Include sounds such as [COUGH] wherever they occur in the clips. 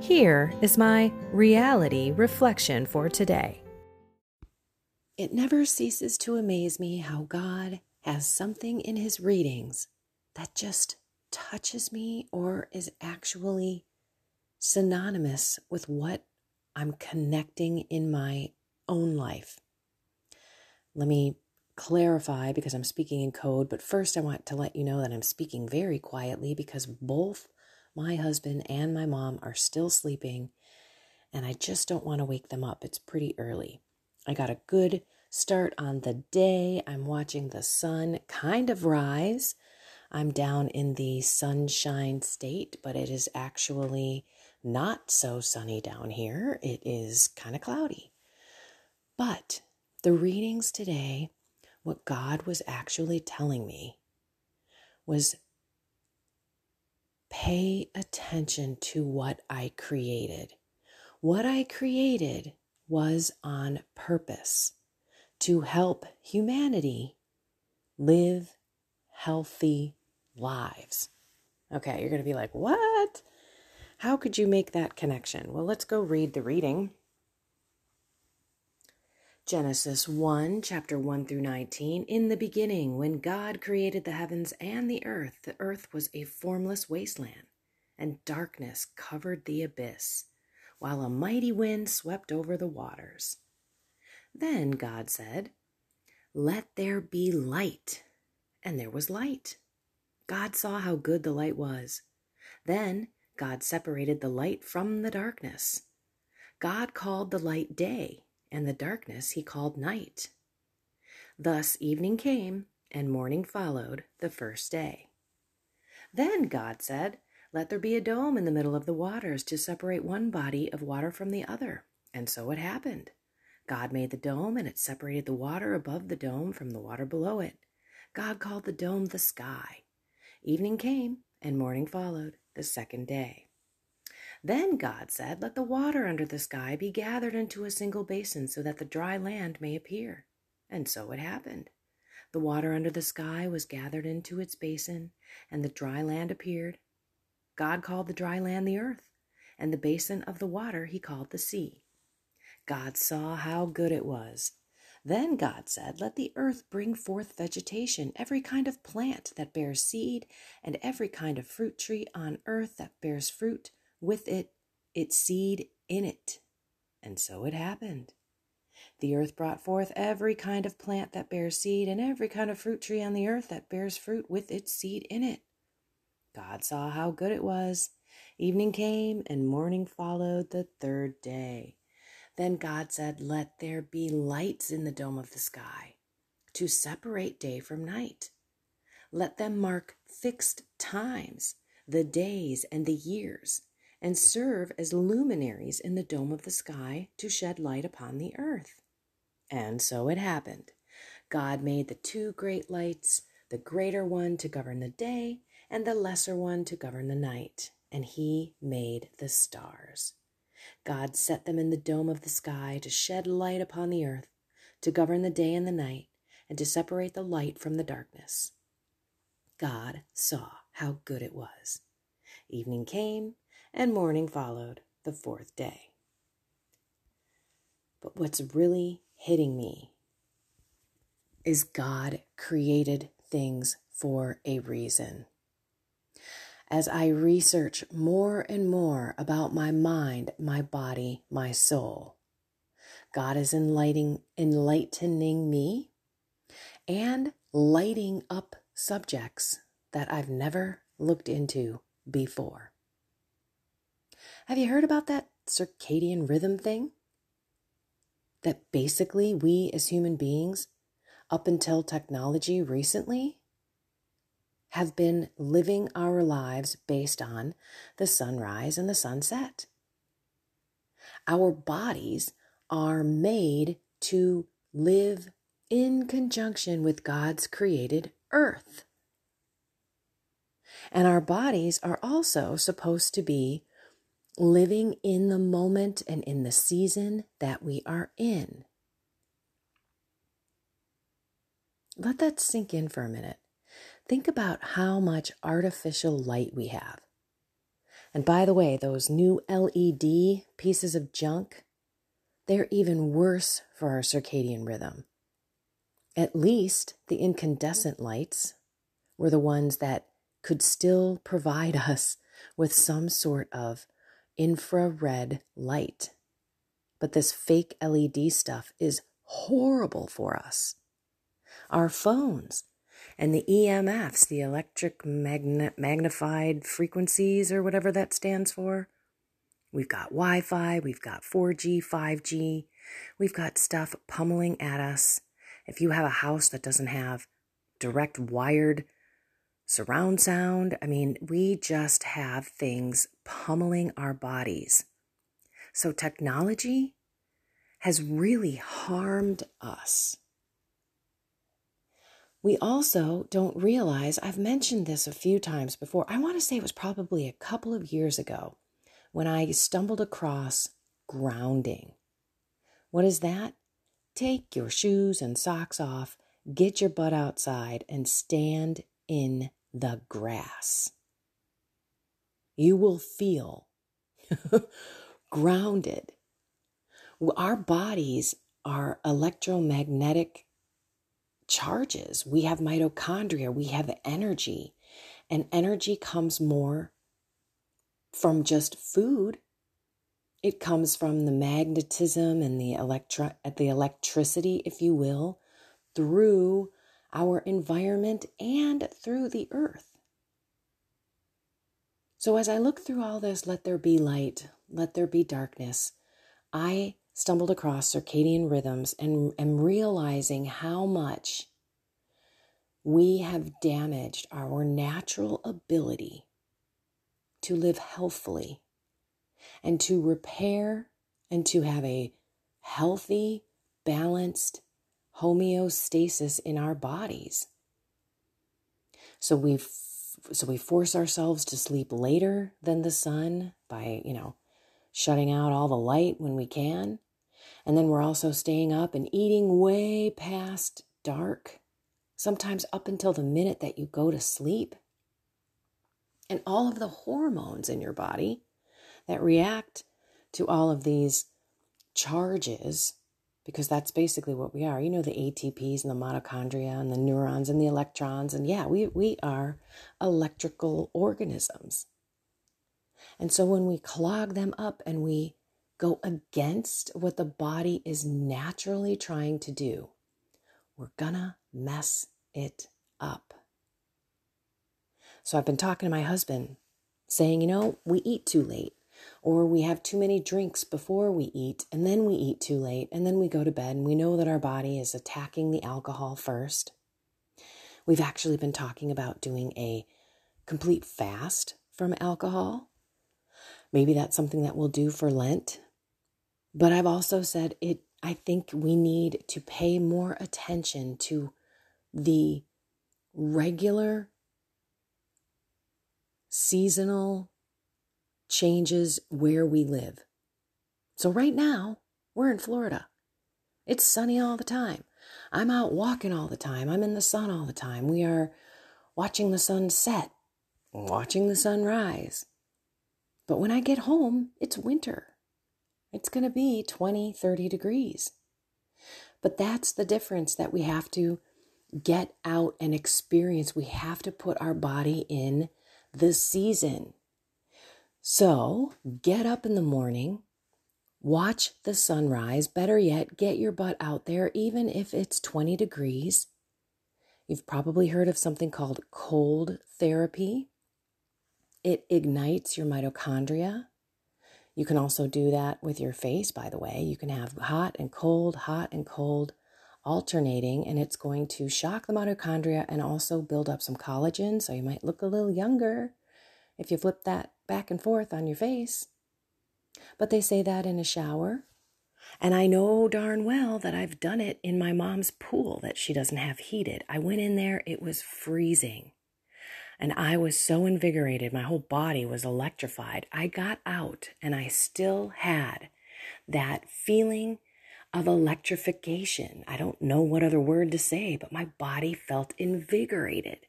Here is my reality reflection for today. It never ceases to amaze me how God has something in his readings that just touches me or is actually synonymous with what I'm connecting in my own life. Let me clarify because I'm speaking in code, but first I want to let you know that I'm speaking very quietly because both my husband and my mom are still sleeping, and I just don't want to wake them up. It's pretty early. I got a good start on the day. I'm watching the sun kind of rise. I'm down in the sunshine state, but it is actually not so sunny down here. It is kind of cloudy. But the readings today, what God was actually telling me was pay attention to what I created. What I created was on purpose to help humanity live healthy lives. Okay, you're going to be like, what? How could you make that connection? Well, let's go read the reading. Genesis 1, chapter 1 through 19. In the beginning, when God created the heavens and the earth, the earth was a formless wasteland, and darkness covered the abyss, while a mighty wind swept over the waters. Then God said, Let there be light. And there was light. God saw how good the light was. Then God separated the light from the darkness. God called the light day and the darkness he called night. Thus evening came, and morning followed the first day. Then God said, Let there be a dome in the middle of the waters to separate one body of water from the other. And so it happened. God made the dome, and it separated the water above the dome from the water below it. God called the dome the sky. Evening came, and morning followed the second day. Then God said, Let the water under the sky be gathered into a single basin so that the dry land may appear. And so it happened. The water under the sky was gathered into its basin, and the dry land appeared. God called the dry land the earth, and the basin of the water he called the sea. God saw how good it was. Then God said, Let the earth bring forth vegetation, every kind of plant that bears seed, and every kind of fruit tree on earth that bears fruit with it its seed in it. And so it happened. The earth brought forth every kind of plant that bears seed, and every kind of fruit tree on the earth that bears fruit with its seed in it. God saw how good it was. Evening came, and morning followed the third day. Then God said, Let there be lights in the dome of the sky to separate day from night. Let them mark fixed times, the days and the years and serve as luminaries in the dome of the sky to shed light upon the earth. And so it happened. God made the two great lights, the greater one to govern the day, and the lesser one to govern the night, and he made the stars. God set them in the dome of the sky to shed light upon the earth, to govern the day and the night, and to separate the light from the darkness. God saw how good it was. Evening came, and morning followed the fourth day. But what's really hitting me is God created things for a reason. As I research more and more about my mind, my body, my soul, God is enlightening, enlightening me and lighting up subjects that I've never looked into before. Have you heard about that circadian rhythm thing? That basically we as human beings, up until technology recently, have been living our lives based on the sunrise and the sunset. Our bodies are made to live in conjunction with God's created earth. And our bodies are also supposed to be living in the moment and in the season that we are in. Let that sink in for a minute. Think about how much artificial light we have. And by the way, those new LED pieces of junk, they're even worse for our circadian rhythm. At least the incandescent lights were the ones that could still provide [LAUGHS] us with some sort of infrared light. But this fake LED stuff is horrible for us. Our phones and the EMFs, the electric magna- magnified frequencies, or whatever that stands for. We've got Wi Fi, we've got 4G, 5G, we've got stuff pummeling at us. If you have a house that doesn't have direct wired surround sound, I mean, we just have things pummeling our bodies. So, technology has really harmed us. We also don't realize, I've mentioned this a few times before. I want to say it was probably a couple of years ago when I stumbled across grounding. What is that? Take your shoes and socks off, get your butt outside, and stand in the grass. You will feel [LAUGHS] grounded. Our bodies are electromagnetic charges. We have mitochondria, we have energy, and energy comes more from just food. It comes from the magnetism and the electro- the electricity, if you will, through our environment and through the earth. So as I look through all this, let there be light, let there be darkness, I stumbled across circadian rhythms and am realizing how much we have damaged our natural ability to live healthfully and to repair and to have a healthy, balanced homeostasis in our bodies. So we so we force ourselves to sleep later than the sun by, you know, shutting out all the light when we can. And then we're also staying up and eating way past dark, sometimes up until the minute that you go to sleep. And all of the hormones in your body that react to all of these charges, because that's basically what we are. You know, the ATPs and the mitochondria and the neurons and the electrons. And yeah, we, we are electrical organisms. And so when we clog them up and we go against what the body is naturally trying to do, we're gonna mess it up. So I've been talking to my husband, saying, you know, we eat too late, or we have too many drinks before we eat, and then we eat too late, and then we go to bed, and we know that our body is attacking the alcohol first. We've actually been talking about doing a complete fast from alcohol. Maybe that's something that we'll do for Lent but I've also said it, I think we need to pay more attention to the regular seasonal changes where we live. So, right now, we're in Florida. It's sunny all the time. I'm out walking all the time. I'm in the sun all the time. We are watching the sun set, watching the sun rise. But when I get home, it's winter. It's going to be 20, 30 degrees. But that's the difference that we have to get out and experience. We have to put our body in the season. So get up in the morning, Watch the sunrise. Better yet, get your butt out there, even if it's 20 degrees. You've probably heard of something called cold therapy. It ignites your mitochondria. You can also do that with your face, by the way. You can have hot and cold, hot and cold alternating, and it's going to shock the mitochondria and also build up some collagen. So you might look a little younger if you flip that back and forth on your face. But they say that in a shower. And I know darn well that I've done it in my mom's pool that she doesn't have heated. I went in there, it was freezing. And I was so invigorated. My whole body was electrified. I got out and I still had that feeling of electrification. I don't know what other word to say, but my body felt invigorated.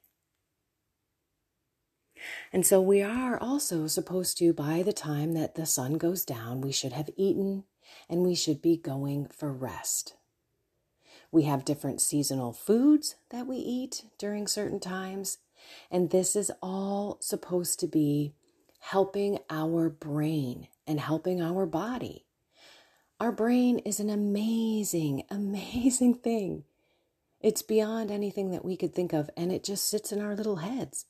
And so we are also supposed to, by the time that the sun goes down, we should have eaten and we should be going for rest. We have different seasonal foods that we eat during certain times, and this is all supposed to be helping our brain and helping our body. Our brain is an amazing, [LAUGHS] amazing thing. It's beyond anything that we could think of, and it just sits in our little heads.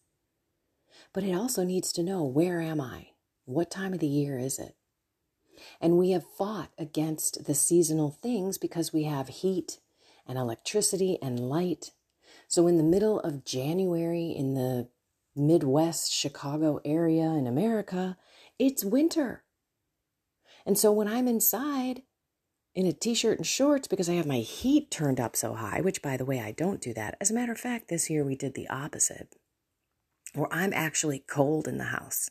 But it also needs to know where am I? What time of the year is it? And we have fought against the seasonal things because we have heat and electricity and light. So, in the middle of January in the Midwest Chicago area in America, it's winter. And so, when I'm inside in a t shirt and shorts because I have my heat turned up so high, which by the way, I don't do that. As a matter of fact, this year we did the opposite or I'm actually cold in the house.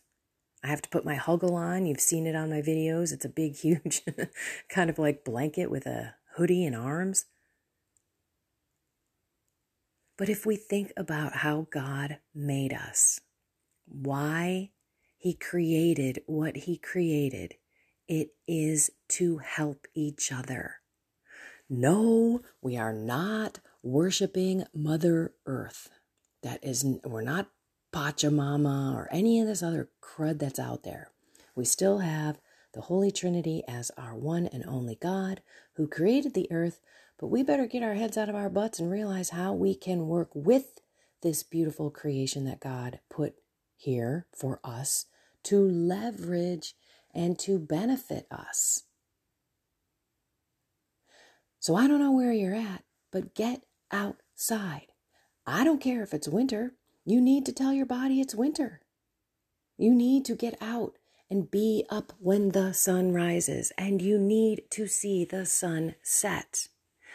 I have to put my huggle on. You've seen it on my videos. It's a big, [LAUGHS] huge kind of like blanket with a hoodie and arms. But if we think about how God made us, why He created what He created, it is to help each other. No, we are not worshiping Mother Earth. That is, we're not Pachamama or any of this other crud that's out there. We still have the Holy Trinity as our one and only God who created the earth, but we better get our heads out of our butts and realize how we can work with this beautiful creation that God put here for us to leverage and to benefit us. So I don't know where you're at, but get outside. I don't care if it's winter. You need to tell your body it's winter. You need to get out and be up when the sun rises, and you need to see the sun set.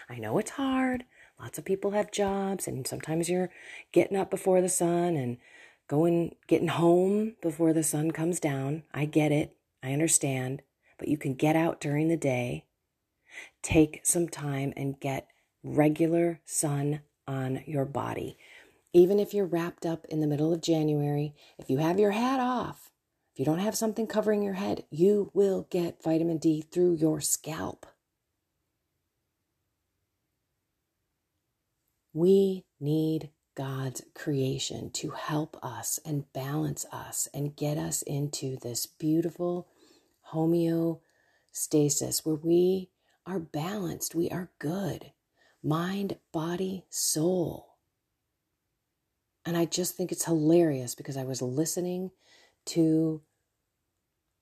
I know it's hard. Lots of people have jobs, and sometimes you're getting up before the sun and going, getting home before the sun comes down. I get it. I understand. But you can get out during the day, take some time, and get regular sun on your body even if you're wrapped up in the middle of January, if you have your hat off, if you don't have something covering your head, you will get vitamin D through your scalp. We need God's creation to help us and balance us and get us into this beautiful homeostasis where we are balanced, we are good mind, body, soul. And I just think it's hilarious because I was listening to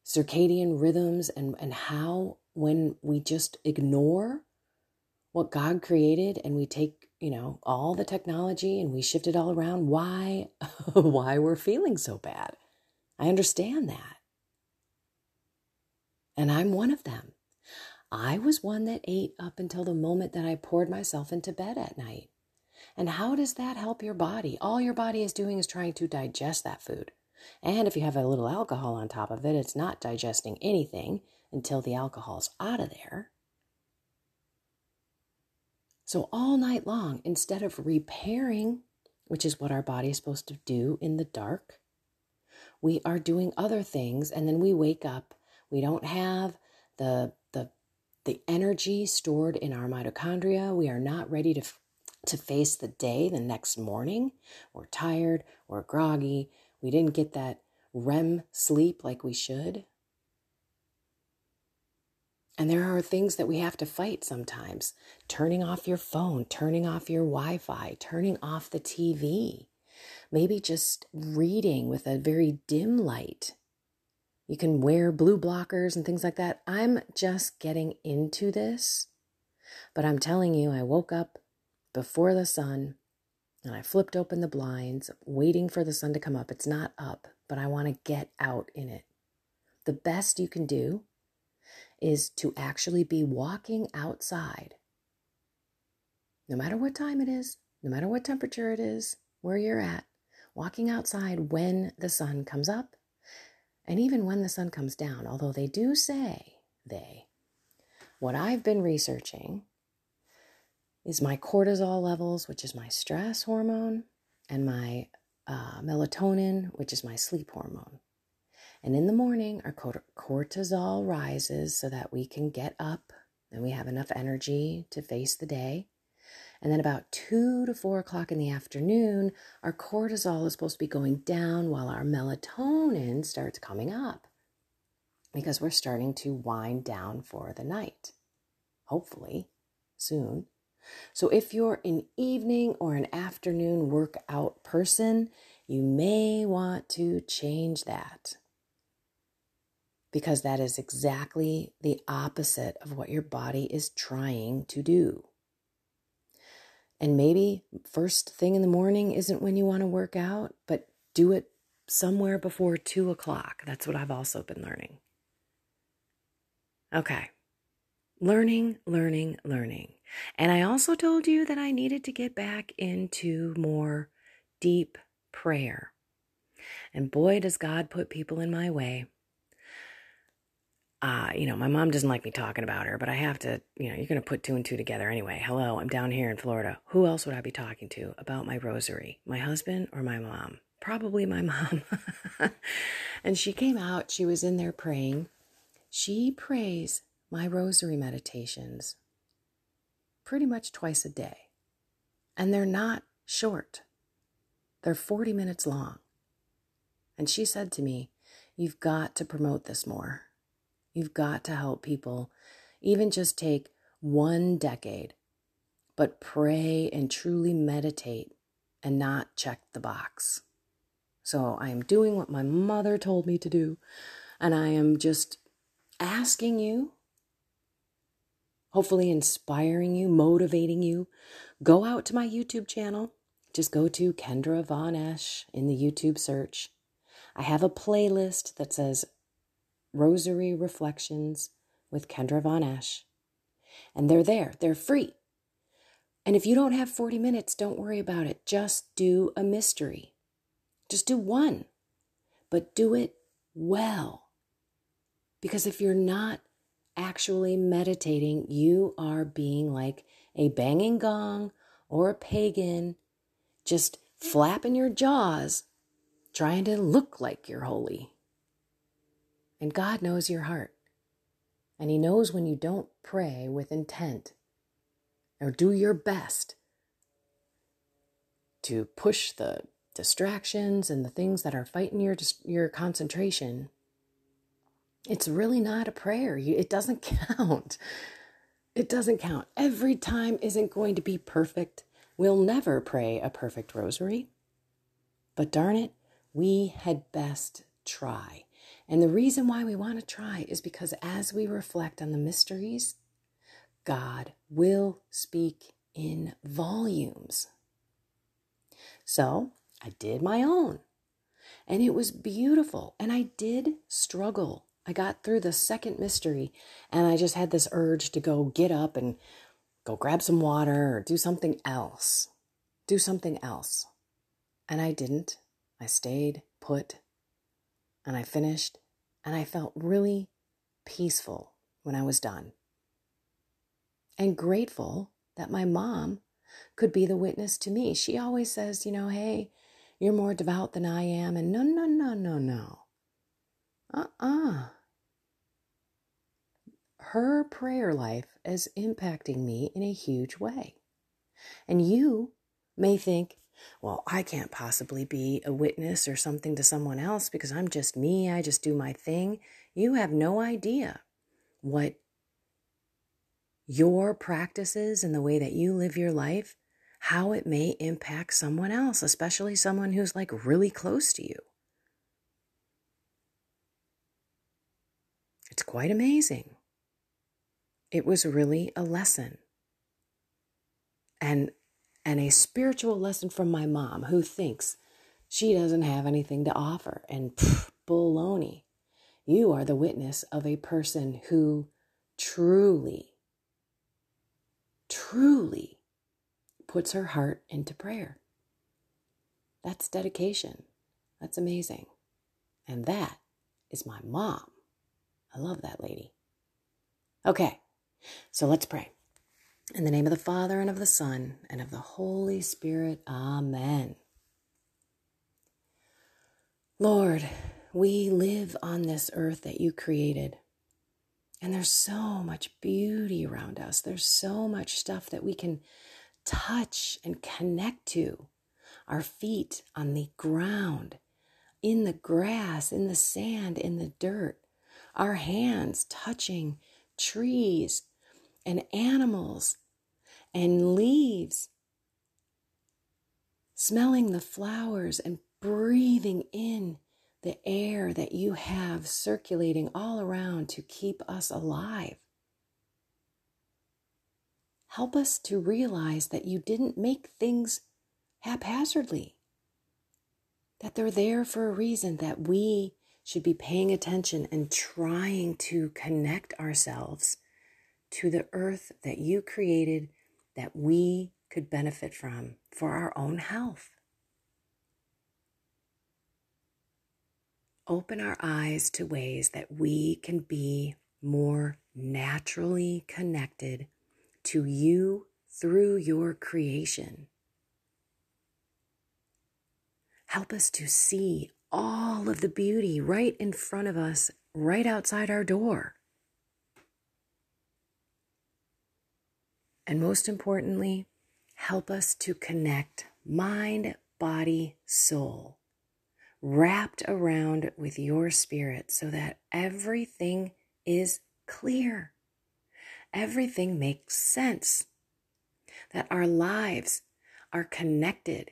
circadian rhythms and, and how when we just ignore what God created and we take, you know, all the technology and we shift it all around, why [LAUGHS] why we're feeling so bad. I understand that. And I'm one of them. I was one that ate up until the moment that I poured myself into bed at night. And how does that help your body? All your body is doing is trying to digest that food. And if you have a little alcohol on top of it, it's not digesting anything until the alcohol's out of there. So, all night long, instead of repairing, which is what our body is supposed to do in the dark, we are doing other things and then we wake up. We don't have the, the, the energy stored in our mitochondria. We are not ready to to face the day the next morning. We're tired, we're groggy, we didn't get that REM sleep like we should. And there are things that we have to fight sometimes turning off your phone, turning off your Wi Fi, turning off the TV, maybe just reading with a very dim light. You can wear blue blockers and things like that. I'm just getting into this, but I'm telling you, I woke up before the sun and I flipped open the blinds, waiting for the sun to come up. It's not up, but I want to get out in it. The best you can do is to actually be walking outside. No matter what time it is, no matter what temperature it is, where you're at, walking outside when the sun comes up and even when the sun comes down. Although they do say, they, what I've been researching is my cortisol levels, which is my stress hormone, and my uh, melatonin, which is my sleep hormone. And in the morning, our cortisol rises so that we can get up and we have enough energy to face the day. And then about two to four o'clock in the afternoon, our cortisol is supposed to be going down while our melatonin starts coming up because we're starting to wind down for the night. Hopefully, soon. So, if you're an evening or an afternoon workout person, you may want to change that because that is exactly the opposite of what your body is trying to do. And maybe first thing in the morning isn't when you want to work out, but do it somewhere before two o'clock. That's what I've also been learning. Okay. Learning, learning, learning. And I also told you that I needed to get back into more deep prayer. And boy, does God put people in my way uh, you know, my mom doesn't like me talking about her, but I have to, you know, you're going to put two and two together anyway. Hello, I'm down here in Florida. Who else would I be talking to about my rosary? My husband or my mom? Probably my [LAUGHS] mom. and she came out, she was in there praying. She prays my rosary meditations pretty much twice a day. And they're not short, they're 40 minutes long. And she said to me, You've got to promote this more. You've got to help people, even just take one decade, but pray and truly meditate and not check the box. So I am doing what my mother told me to do, and I am just asking you, hopefully inspiring you, motivating you. Go out to my YouTube channel. Just go to Kendra Von Esh in the YouTube search. I have a playlist that says Rosary Reflections with Kendra Von Esh. And they're there, they're free. And if you don't have 40 minutes, don't worry about it. Just do a mystery. Just do one, but do it well. Because if you're not actually meditating, you are being like a banging gong or a pagan, just flapping your jaws, trying to look like you're holy. And God knows your heart. And He knows when you don't pray with intent or do your best to push the distractions and the things that are fighting your, your concentration. It's really not a prayer. It doesn't [LAUGHS] count. It doesn't count. Every time isn't going to be perfect. We'll never pray a perfect rosary. But darn it, we had best try. And the reason why we want to try is because as we reflect on the mysteries, God will speak in volumes. So I did my own, and it was beautiful. And I did struggle. I got through the second mystery, and I just had this urge to go get up and go grab some water or do something else. Do something else. And I didn't. I stayed put and I finished, and I felt really peaceful when I was done. And grateful that my mom could be the witness to me. She always says, you know, hey, you're more devout than I am. And no, no, no, no, no. Uh uh-uh. uh Her prayer life is impacting me in a huge way. And you may think, well, I can't possibly be a witness or something to someone else because I'm just me. I just do my thing. You have no idea what your practices and the way that you live your life, how it may impact someone else, especially someone who's like really close to you. It's quite amazing. It was really a lesson. And and a spiritual lesson from my mom who thinks she doesn't have anything to offer and pff, baloney. You are the witness of a person who truly, truly puts her heart into prayer. That's dedication. That's amazing. And that is my mom. I love that lady. Okay, so let's pray. In the name of the Father, and of the Son, and of the Holy Spirit, Amen. Lord, we live on this earth that you created. And there's so much beauty around us. There's so much stuff that we can touch and connect to. Our feet on the ground, in the grass, in the sand, in the dirt. Our hands touching trees and animals and leaves. Smelling the flowers and breathing in the air that you have circulating all around to keep us alive. Help us to realize that you didn't make things haphazardly, that they're there for a reason, that we should be paying attention and trying to connect ourselves to the earth that you created that we could benefit from for our own health. open our eyes to ways that we can be more naturally connected to you through your creation. Help us to see all of the beauty right in front of us, right outside our door. And most importantly, help us to connect mind, body, soul wrapped around with your spirit so that everything is clear. Everything makes sense. That our lives are connected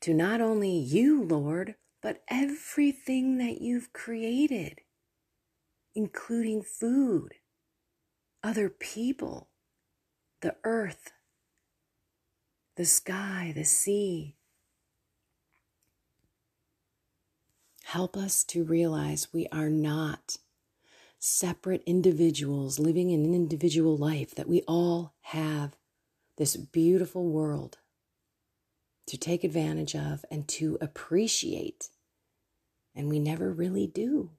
to not only you, Lord, but everything that you've created, including food, other people, the earth, the sky, the sea, Help us to realize we are not separate individuals living an individual life, that we all have this beautiful world to take advantage of and to appreciate. And we never really do.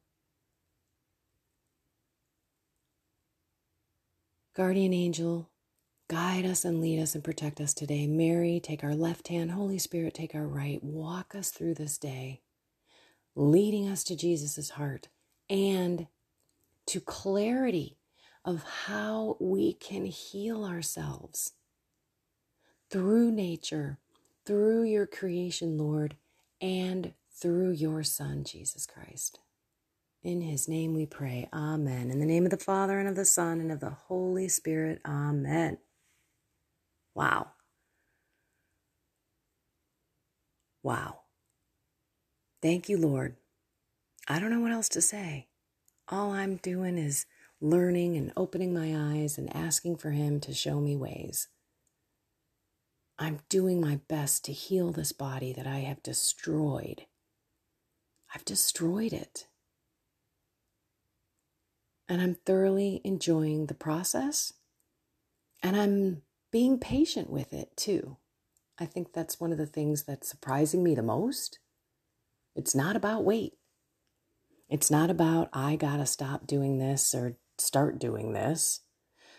Guardian angel, guide us and lead us and protect us today. Mary, take our left hand. Holy Spirit, take our right. Walk us through this day leading us to Jesus' heart and to clarity of how we can heal ourselves through nature, through your creation, Lord, and through your Son, Jesus Christ. In his name we pray. Amen. In the name of the Father, and of the Son, and of the Holy Spirit. Amen. Wow. Wow. Thank you, Lord. I don't know what else to say. All I'm doing is learning and opening my eyes and asking for Him to show me ways. I'm doing my best to heal this body that I have destroyed. I've destroyed it. And I'm thoroughly enjoying the process. And I'm being patient with it too. I think that's one of the things that's surprising me the most it's not about weight. It's not about, I got to stop doing this or start doing this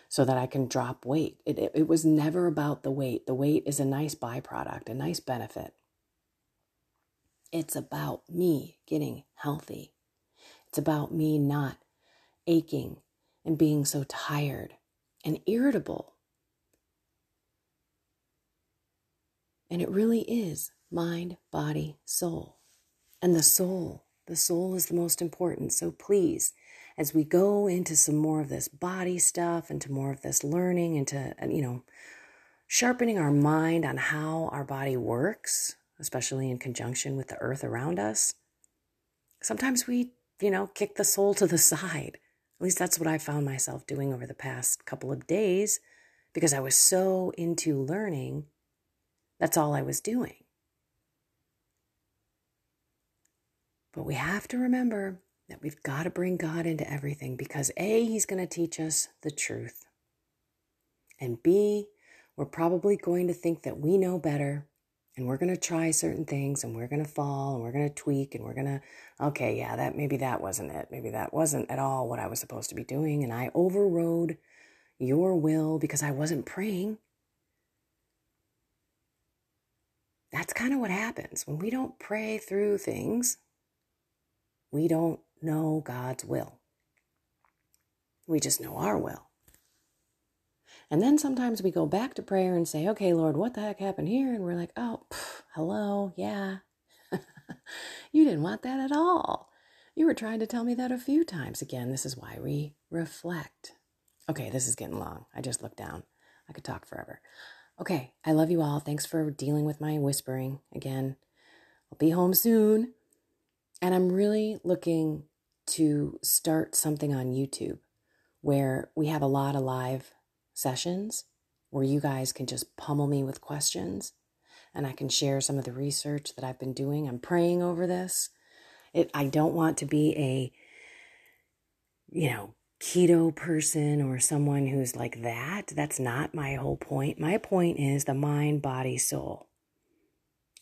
so that I can drop weight. It, it, it, was never about the weight. The weight is a nice byproduct, a nice benefit. It's about me getting healthy. It's about me not aching and being so tired and irritable. And it really is mind, body, soul and the soul. The soul is the most important. So please, as we go into some more of this body stuff, into more of this learning, into, you know, sharpening our mind on how our body works, especially in conjunction with the earth around us, sometimes we, you know, kick the soul to the [LAUGHS] side. At least that's what I found myself doing over the past couple of days because I was so into learning. That's all I was doing. But we have to remember that we've got to bring God into everything because A, He's going to teach us the truth. And B, we're probably going to think that we know better and we're going to try certain things and we're going to fall and we're going to tweak and we're going to, okay, yeah, that maybe that wasn't it. Maybe that wasn't at all what I was supposed to be doing. And I overrode your will because I wasn't praying. That's kind of what happens when we don't pray through things. We don't know God's will. We just know our will. And then sometimes we go back to prayer and say, okay, Lord, what the heck happened here? And we're like, oh, pff, hello, yeah. [LAUGHS] you didn't want that at all. You were trying to tell me that a few times. Again, this is why we reflect. Okay, this is getting long. I just looked down. I could talk forever. Okay, I love you all. Thanks for dealing with my whispering again. I'll be home soon. And I'm really looking to start something on YouTube where we have a lot of live sessions where you guys can just pummel me with questions and I can share some of the research that I've been doing. I'm praying over this. It, I don't want to be a, you know, keto person or someone who's like that. That's not my whole point. My point is the mind, body, soul.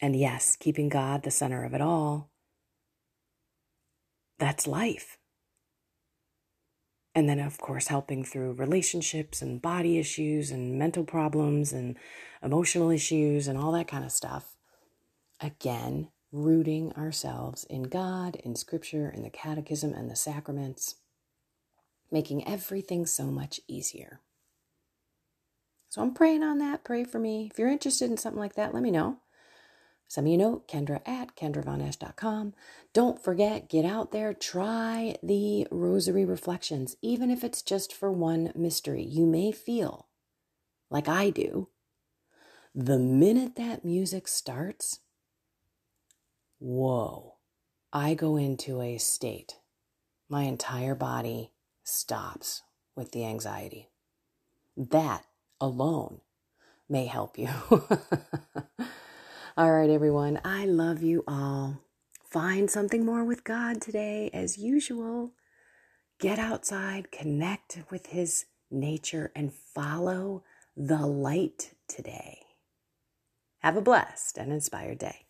And yes, keeping God the center of it all. That's life. And then, of course, helping through relationships and body issues and mental problems and emotional issues and all that kind of stuff. Again, rooting ourselves in God, in Scripture, in the Catechism, and the sacraments, making everything so much easier. So I'm praying on that. Pray for me. If you're interested in something like that, let me know. Send me a note, Kendra at KendraVonEsh.com. Don't forget, get out there, try the Rosary Reflections, even if it's just for one mystery. You may feel like I do. The minute that music starts, whoa, I go into a state. My entire body stops with the anxiety. That alone may help you. [LAUGHS] All right, everyone. I love you all. Find something more with God today, as usual. Get outside, connect with His nature, and follow the light today. Have a blessed and inspired day.